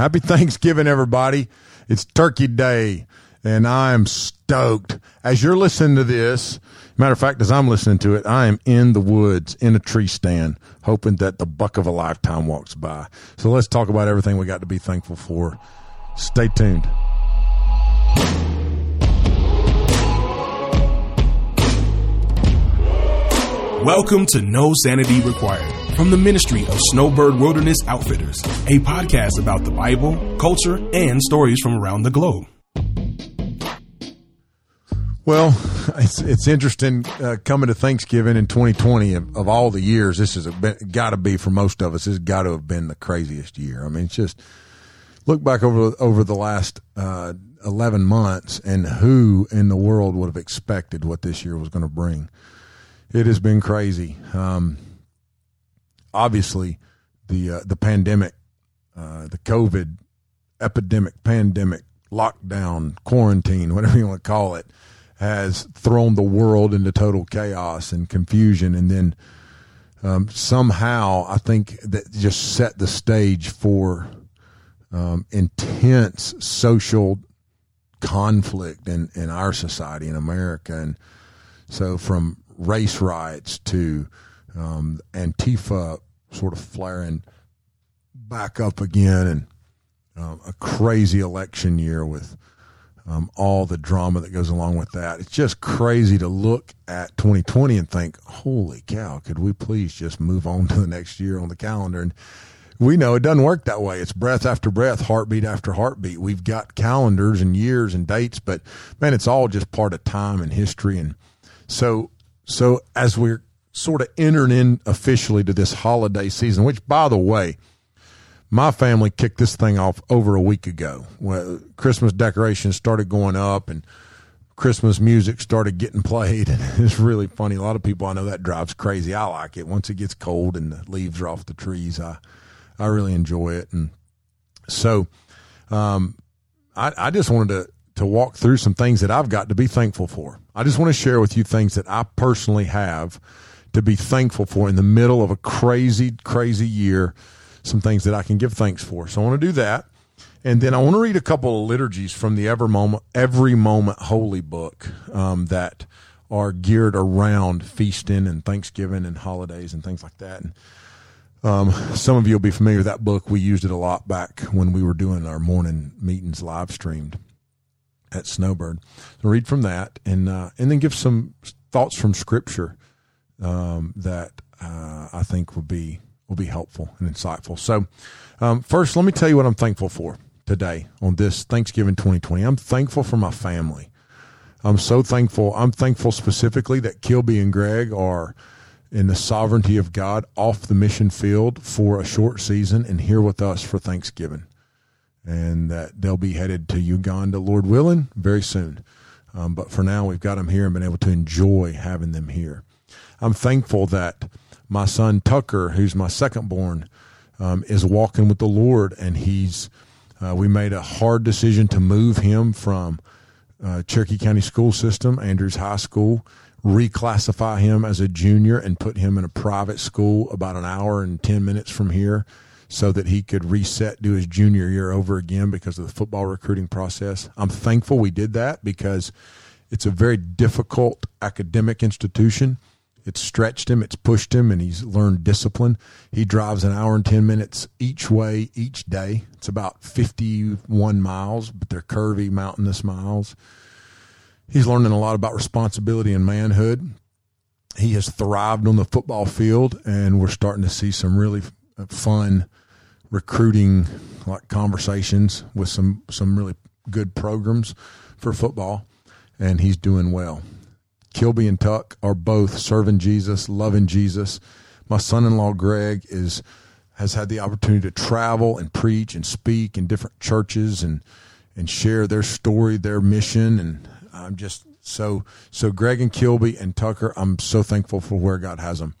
Happy Thanksgiving, everybody. It's Turkey Day, and I'm stoked. As you're listening to this, matter of fact, as I'm listening to it, I am in the woods in a tree stand, hoping that the buck of a lifetime walks by. So let's talk about everything we got to be thankful for. Stay tuned. Welcome to No Sanity Required from the Ministry of Snowbird Wilderness Outfitters, a podcast about the Bible, culture, and stories from around the globe. Well, it's it's interesting uh, coming to Thanksgiving in 2020 of, of all the years. This has got to be for most of us. This has got to have been the craziest year. I mean, it's just look back over over the last uh, 11 months, and who in the world would have expected what this year was going to bring? It has been crazy. Um, obviously, the uh, the pandemic, uh, the COVID epidemic, pandemic, lockdown, quarantine, whatever you want to call it, has thrown the world into total chaos and confusion. And then um, somehow, I think that just set the stage for um, intense social conflict in, in our society in America. And so, from race riots to um, Antifa sort of flaring back up again, and um, a crazy election year with um, all the drama that goes along with that. It's just crazy to look at 2020 and think, holy cow, could we please just move on to the next year on the calendar? And we know it doesn't work that way. It's breath after breath, heartbeat after heartbeat. We've got calendars and years and dates, but man, it's all just part of time and history. And so, so as we're sort of entering in officially to this holiday season, which by the way, my family kicked this thing off over a week ago. When Christmas decorations started going up and Christmas music started getting played. And it's really funny. A lot of people I know that drives crazy. I like it. Once it gets cold and the leaves are off the trees, I I really enjoy it. And so um, I, I just wanted to to walk through some things that I've got to be thankful for. I just want to share with you things that I personally have to be thankful for in the middle of a crazy, crazy year some things that I can give thanks for. So I want to do that. And then I want to read a couple of liturgies from the Every Moment, Every Moment Holy book um, that are geared around feasting and Thanksgiving and holidays and things like that. And um, some of you will be familiar with that book. We used it a lot back when we were doing our morning meetings live streamed at Snowbird. So read from that and uh, and then give some thoughts from Scripture um, that uh, I think will be will be helpful and insightful. So, um, first, let me tell you what I'm thankful for today on this Thanksgiving 2020. I'm thankful for my family. I'm so thankful. I'm thankful specifically that Kilby and Greg are in the sovereignty of God off the mission field for a short season and here with us for Thanksgiving. And that they'll be headed to Uganda, Lord willing, very soon. Um, but for now, we've got them here and been able to enjoy having them here. I'm thankful that my son Tucker, who's my second born, um, is walking with the Lord, and he's. Uh, we made a hard decision to move him from uh, Cherokee County School System, Andrews High School, reclassify him as a junior, and put him in a private school about an hour and ten minutes from here, so that he could reset, do his junior year over again because of the football recruiting process. I'm thankful we did that because it's a very difficult academic institution it's stretched him, it's pushed him, and he's learned discipline. He drives an hour and 10 minutes each way each day. It's about 51 miles, but they're curvy, mountainous miles. He's learning a lot about responsibility and manhood. He has thrived on the football field, and we're starting to see some really fun recruiting like conversations with some some really good programs for football and he's doing well Kilby and Tuck are both serving Jesus, loving Jesus. My son-in-law Greg is has had the opportunity to travel and preach and speak in different churches and and share their story, their mission, and I'm just so so. Greg and Kilby and Tucker, I'm so thankful for where God has them.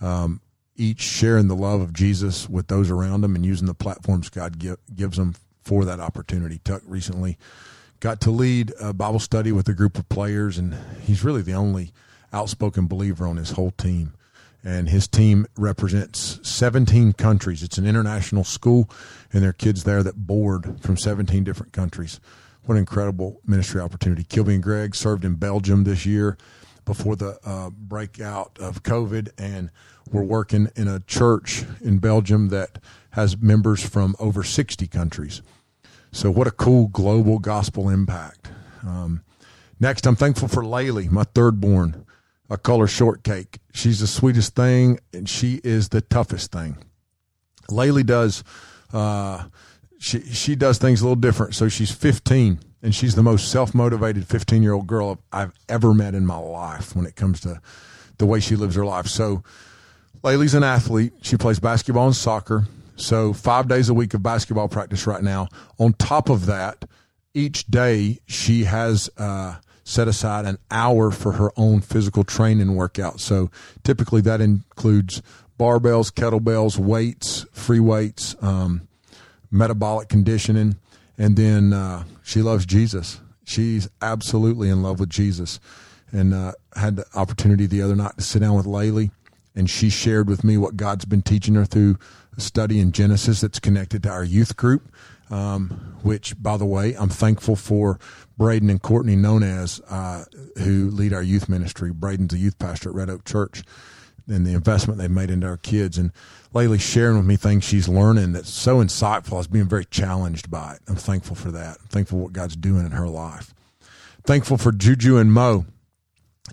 Um, each sharing the love of Jesus with those around them and using the platforms God give, gives them for that opportunity. Tuck recently got to lead a Bible study with a group of players, and he's really the only outspoken believer on his whole team. and his team represents 17 countries. It's an international school, and there are kids there that board from 17 different countries. What an incredible ministry opportunity. Kilby and Greg served in Belgium this year before the uh, breakout of COVID, and we're working in a church in Belgium that has members from over 60 countries. So, what a cool global gospel impact. Um, next, I'm thankful for Laylee, my third born. I call her shortcake. She's the sweetest thing, and she is the toughest thing. Laylee does, uh, she she does things a little different. So she's 15, and she's the most self motivated 15 year old girl I've ever met in my life when it comes to the way she lives her life. So Laylee's an athlete. She plays basketball and soccer. So five days a week of basketball practice right now. On top of that, each day she has. Uh, set aside an hour for her own physical training workout. So typically that includes barbells, kettlebells, weights, free weights, um, metabolic conditioning, and then uh, she loves Jesus. She's absolutely in love with Jesus, and uh, had the opportunity the other night to sit down with Laylee, and she shared with me what God's been teaching her through study in Genesis that's connected to our youth group. Um, which, by the way, I'm thankful for Braden and Courtney Nunez, uh, who lead our youth ministry. Braden's a youth pastor at Red Oak Church, and the investment they've made into our kids. And Laylee sharing with me things she's learning that's so insightful. I was being very challenged by it. I'm thankful for that. I'm thankful for what God's doing in her life. Thankful for Juju and Mo.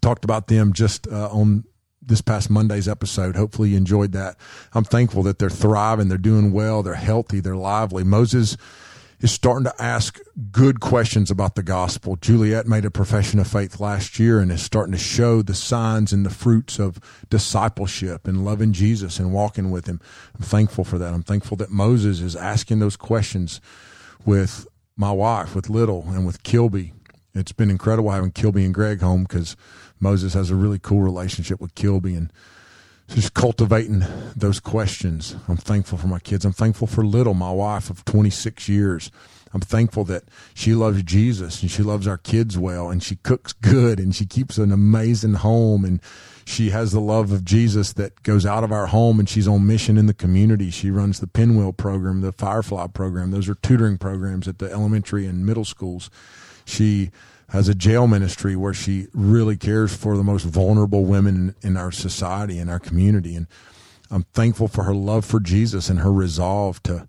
Talked about them just uh, on this past Monday's episode. Hopefully you enjoyed that. I'm thankful that they're thriving, they're doing well, they're healthy, they're lively. Moses is starting to ask good questions about the gospel. Juliet made a profession of faith last year and is starting to show the signs and the fruits of discipleship and loving Jesus and walking with him. I'm thankful for that. I'm thankful that Moses is asking those questions with my wife, with Little, and with Kilby. It's been incredible having Kilby and Greg home because Moses has a really cool relationship with Kilby and just cultivating those questions. I'm thankful for my kids. I'm thankful for Little, my wife of 26 years. I'm thankful that she loves Jesus and she loves our kids well and she cooks good and she keeps an amazing home and she has the love of Jesus that goes out of our home and she's on mission in the community. She runs the Pinwheel program, the Firefly program. Those are tutoring programs at the elementary and middle schools. She has a jail ministry where she really cares for the most vulnerable women in our society in our community and I'm thankful for her love for Jesus and her resolve to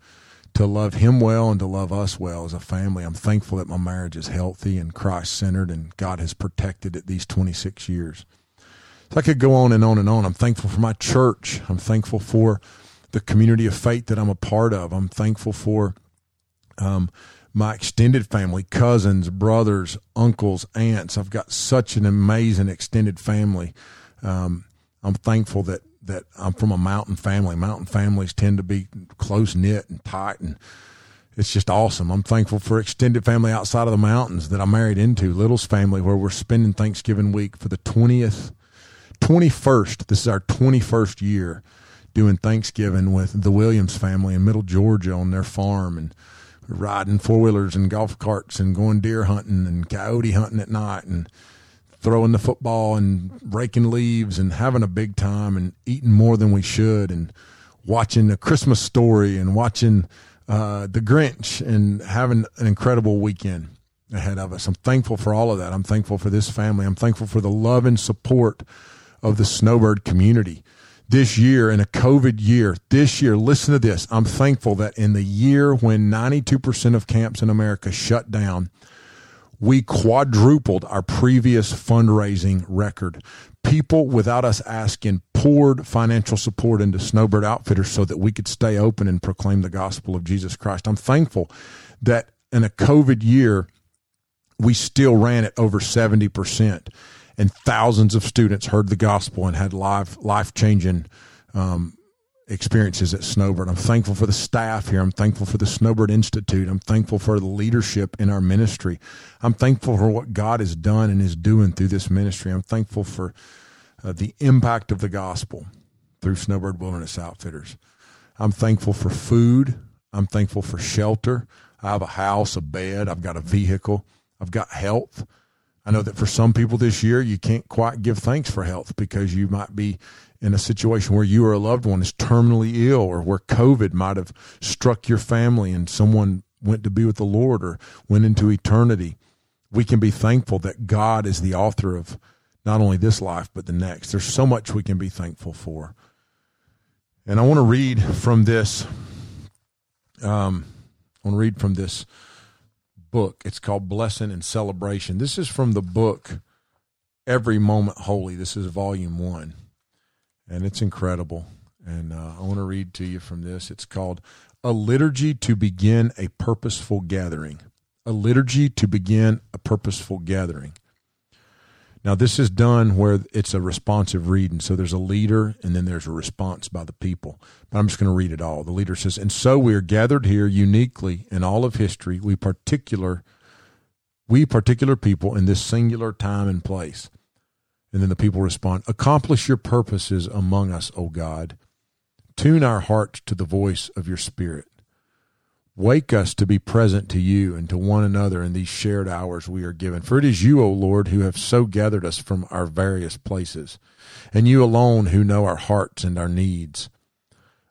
to love him well and to love us well as a family. I'm thankful that my marriage is healthy and Christ centered and God has protected it these 26 years. So I could go on and on and on. I'm thankful for my church. I'm thankful for the community of faith that I'm a part of. I'm thankful for um, my extended family, cousins, brothers, uncles, aunts. I've got such an amazing extended family. Um, I'm thankful that that I'm from a mountain family. Mountain families tend to be close knit and tight, and it's just awesome. I'm thankful for extended family outside of the mountains that I married into. Little's family, where we're spending Thanksgiving week for the 20th, 21st. This is our 21st year doing Thanksgiving with the Williams family in Middle Georgia on their farm, and riding four wheelers and golf carts and going deer hunting and coyote hunting at night and throwing the football and raking leaves and having a big time and eating more than we should and watching a Christmas story and watching uh, the Grinch and having an incredible weekend ahead of us. I'm thankful for all of that. I'm thankful for this family. I'm thankful for the love and support of the Snowbird community this year in a COVID year, this year, listen to this. I'm thankful that in the year when 92% of camps in America shut down, we quadrupled our previous fundraising record. People, without us asking, poured financial support into Snowbird Outfitters so that we could stay open and proclaim the gospel of Jesus Christ. I'm thankful that in a COVID year, we still ran at over 70% and thousands of students heard the gospel and had life life changing um, experiences at Snowbird. I'm thankful for the staff here. I'm thankful for the Snowbird Institute. I'm thankful for the leadership in our ministry. I'm thankful for what God has done and is doing through this ministry. I'm thankful for uh, the impact of the gospel through Snowbird Wilderness Outfitters. I'm thankful for food. I'm thankful for shelter. I have a house, a bed. I've got a vehicle. I've got health. I know that for some people this year, you can't quite give thanks for health because you might be in a situation where you or a loved one is terminally ill or where COVID might have struck your family and someone went to be with the Lord or went into eternity. We can be thankful that God is the author of not only this life, but the next. There's so much we can be thankful for. And I want to read from this. Um, I want to read from this book. It's called Blessing and Celebration. This is from the book Every Moment Holy. This is volume one, and it's incredible. And uh, I want to read to you from this. It's called A Liturgy to Begin a Purposeful Gathering. A liturgy to begin a purposeful gathering. Now, this is done where it's a responsive reading. So there's a leader and then there's a response by the people. But I'm just going to read it all. The leader says, And so we are gathered here uniquely in all of history, we particular we particular people in this singular time and place. And then the people respond, Accomplish your purposes among us, O God. Tune our hearts to the voice of your spirit. Wake us to be present to you and to one another in these shared hours we are given. For it is you, O Lord, who have so gathered us from our various places, and you alone who know our hearts and our needs.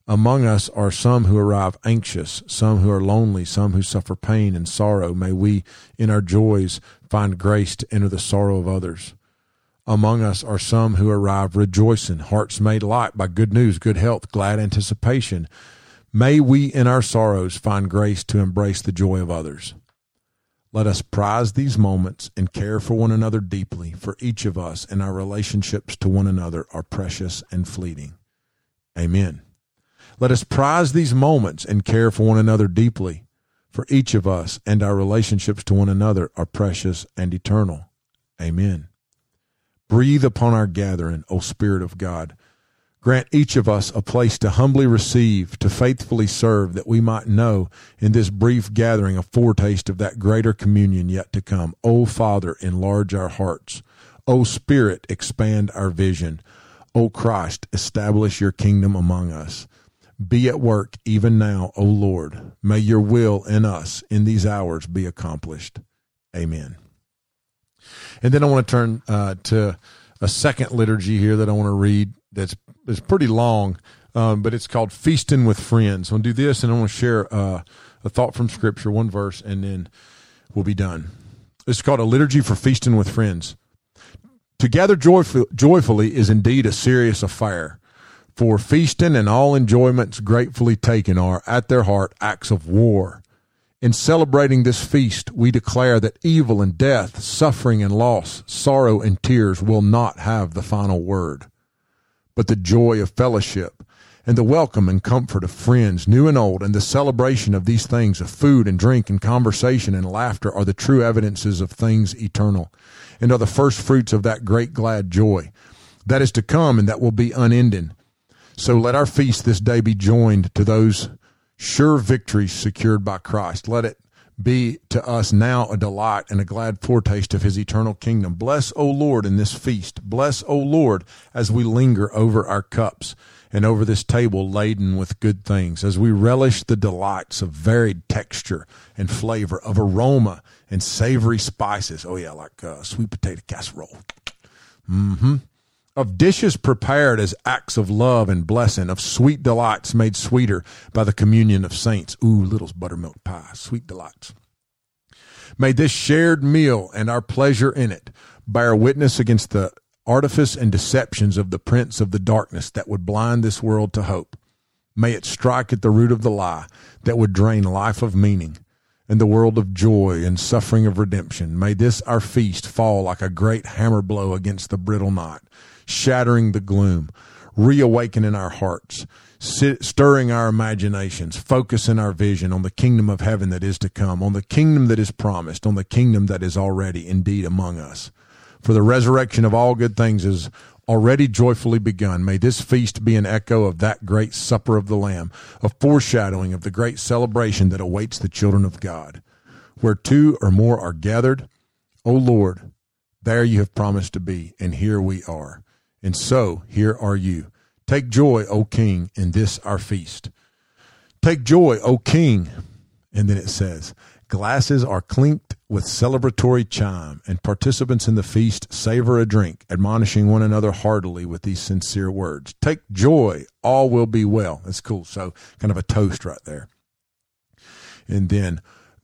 Among us are some who arrive anxious, some who are lonely, some who suffer pain and sorrow. May we, in our joys, find grace to enter the sorrow of others. Among us are some who arrive rejoicing, hearts made light by good news, good health, glad anticipation May we in our sorrows find grace to embrace the joy of others. Let us prize these moments and care for one another deeply, for each of us and our relationships to one another are precious and fleeting. Amen. Let us prize these moments and care for one another deeply, for each of us and our relationships to one another are precious and eternal. Amen. Breathe upon our gathering, O Spirit of God Grant each of us a place to humbly receive, to faithfully serve, that we might know in this brief gathering a foretaste of that greater communion yet to come. O Father, enlarge our hearts. O Spirit, expand our vision. O Christ, establish your kingdom among us. Be at work even now, O Lord. May your will in us in these hours be accomplished. Amen. And then I want to turn uh, to a second liturgy here that I want to read that's it's pretty long, um, but it's called Feasting with Friends. I'll do this, and I want to share uh, a thought from Scripture, one verse, and then we'll be done. It's called a liturgy for feasting with friends. To gather joyful, joyfully is indeed a serious affair, for feasting and all enjoyments gratefully taken are, at their heart, acts of war. In celebrating this feast, we declare that evil and death, suffering and loss, sorrow and tears will not have the final word but the joy of fellowship and the welcome and comfort of friends, new and old, and the celebration of these things of food and drink and conversation and laughter are the true evidences of things eternal, and are the first fruits of that great glad joy that is to come and that will be unending. So let our feast this day be joined to those sure victories secured by Christ. Let it be to us now a delight and a glad foretaste of his eternal kingdom. Bless, O Lord, in this feast. Bless, O Lord, as we linger over our cups and over this table laden with good things, as we relish the delights of varied texture and flavor, of aroma and savory spices. Oh, yeah, like uh, sweet potato casserole. Mm-hmm of dishes prepared as acts of love and blessing, of sweet delights made sweeter by the communion of saints. Ooh, little buttermilk pie, sweet delights. May this shared meal and our pleasure in it bear witness against the artifice and deceptions of the prince of the darkness that would blind this world to hope. May it strike at the root of the lie that would drain life of meaning and the world of joy and suffering of redemption. May this our feast fall like a great hammer blow against the brittle night shattering the gloom, reawakening our hearts, stirring our imaginations, focusing our vision on the kingdom of heaven that is to come, on the kingdom that is promised, on the kingdom that is already indeed among us. For the resurrection of all good things is already joyfully begun. May this feast be an echo of that great supper of the Lamb, a foreshadowing of the great celebration that awaits the children of God. Where two or more are gathered, O Lord, there you have promised to be, and here we are. And so here are you. Take joy, O King, in this our feast. Take joy, O King. And then it says, Glasses are clinked with celebratory chime, and participants in the feast savor a drink, admonishing one another heartily with these sincere words Take joy, all will be well. That's cool. So, kind of a toast right there. And then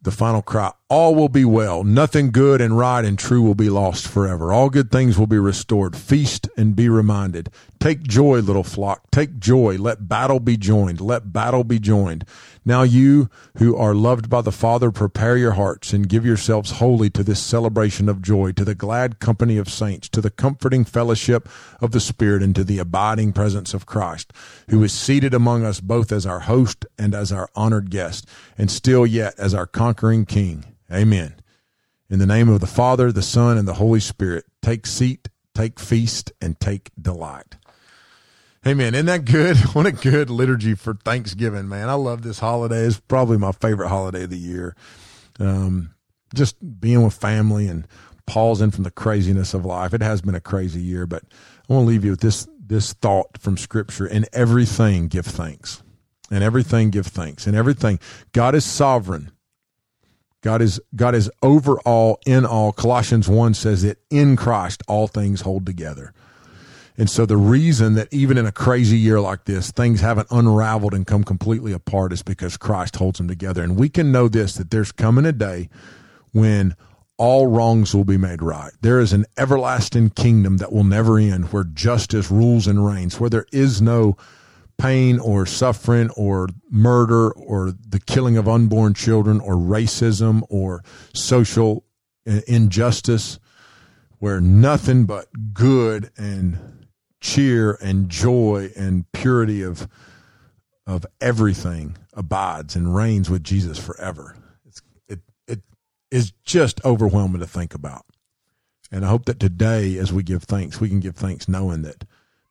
the final cry all will be well. Nothing good and right and true will be lost forever. All good things will be restored. Feast and be reminded. Take joy little flock. Take joy. Let battle be joined. Let battle be joined now you who are loved by the father prepare your hearts and give yourselves wholly to this celebration of joy to the glad company of saints to the comforting fellowship of the spirit and to the abiding presence of christ who is seated among us both as our host and as our honored guest and still yet as our conquering king Amen. In the name of the Father, the Son, and the Holy Spirit, take seat, take feast, and take delight. Amen. Isn't that good? What a good liturgy for Thanksgiving, man. I love this holiday. It's probably my favorite holiday of the year. Um, just being with family and pausing from the craziness of life. It has been a crazy year, but I want to leave you with this this thought from Scripture. In everything, give thanks. In everything, give thanks. In everything, God is sovereign. God is God is over all, in all. Colossians 1 says that in Christ all things hold together. And so the reason that even in a crazy year like this, things haven't unraveled and come completely apart is because Christ holds them together. And we can know this that there's coming a day when all wrongs will be made right. There is an everlasting kingdom that will never end where justice rules and reigns, where there is no pain or suffering or murder or the killing of unborn children or racism or social uh, injustice where nothing but good and cheer and joy and purity of of everything abides and reigns with Jesus forever. It's, it it is just overwhelming to think about. And I hope that today as we give thanks, we can give thanks knowing that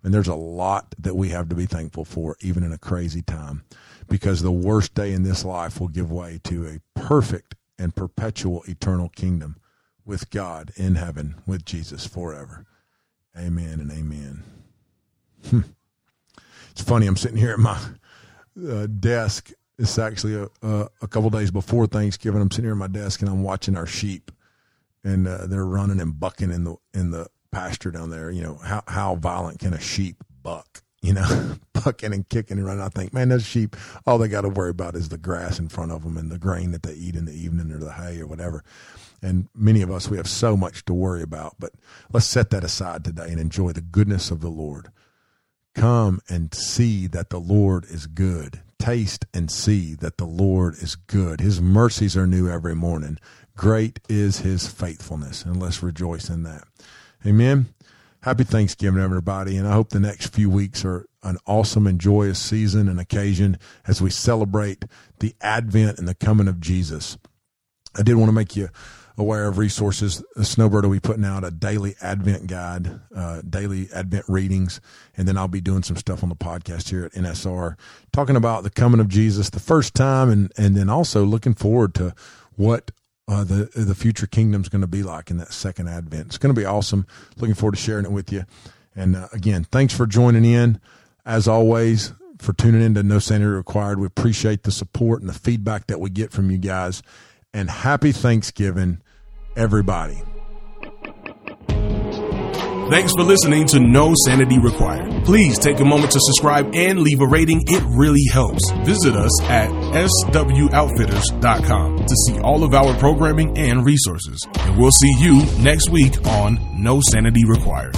and there's a lot that we have to be thankful for, even in a crazy time, because the worst day in this life will give way to a perfect and perpetual eternal kingdom with God in heaven with Jesus forever. Amen and amen. Hmm. It's funny. I'm sitting here at my uh, desk. It's actually a, a, a couple days before Thanksgiving. I'm sitting here at my desk and I'm watching our sheep, and uh, they're running and bucking in the in the pasture down there, you know, how, how violent can a sheep buck? You know, bucking and kicking and running. I think, man, those sheep, all they got to worry about is the grass in front of them and the grain that they eat in the evening or the hay or whatever. And many of us, we have so much to worry about. But let's set that aside today and enjoy the goodness of the Lord. Come and see that the Lord is good. Taste and see that the Lord is good. His mercies are new every morning. Great is his faithfulness. And let's rejoice in that. Amen. Happy Thanksgiving, everybody. And I hope the next few weeks are an awesome and joyous season and occasion as we celebrate the advent and the coming of Jesus. I did want to make you aware of resources. Snowbird will be putting out a daily Advent guide, uh, daily Advent readings, and then I'll be doing some stuff on the podcast here at NSR, talking about the coming of Jesus the first time, and and then also looking forward to what uh, the the future kingdom's going to be like in that second advent. It's going to be awesome. Looking forward to sharing it with you. And uh, again, thanks for joining in. As always, for tuning in to No Sanity Required. We appreciate the support and the feedback that we get from you guys. And happy Thanksgiving, everybody. Thanks for listening to No Sanity Required. Please take a moment to subscribe and leave a rating. It really helps. Visit us at swoutfitters.com to see all of our programming and resources. And we'll see you next week on No Sanity Required.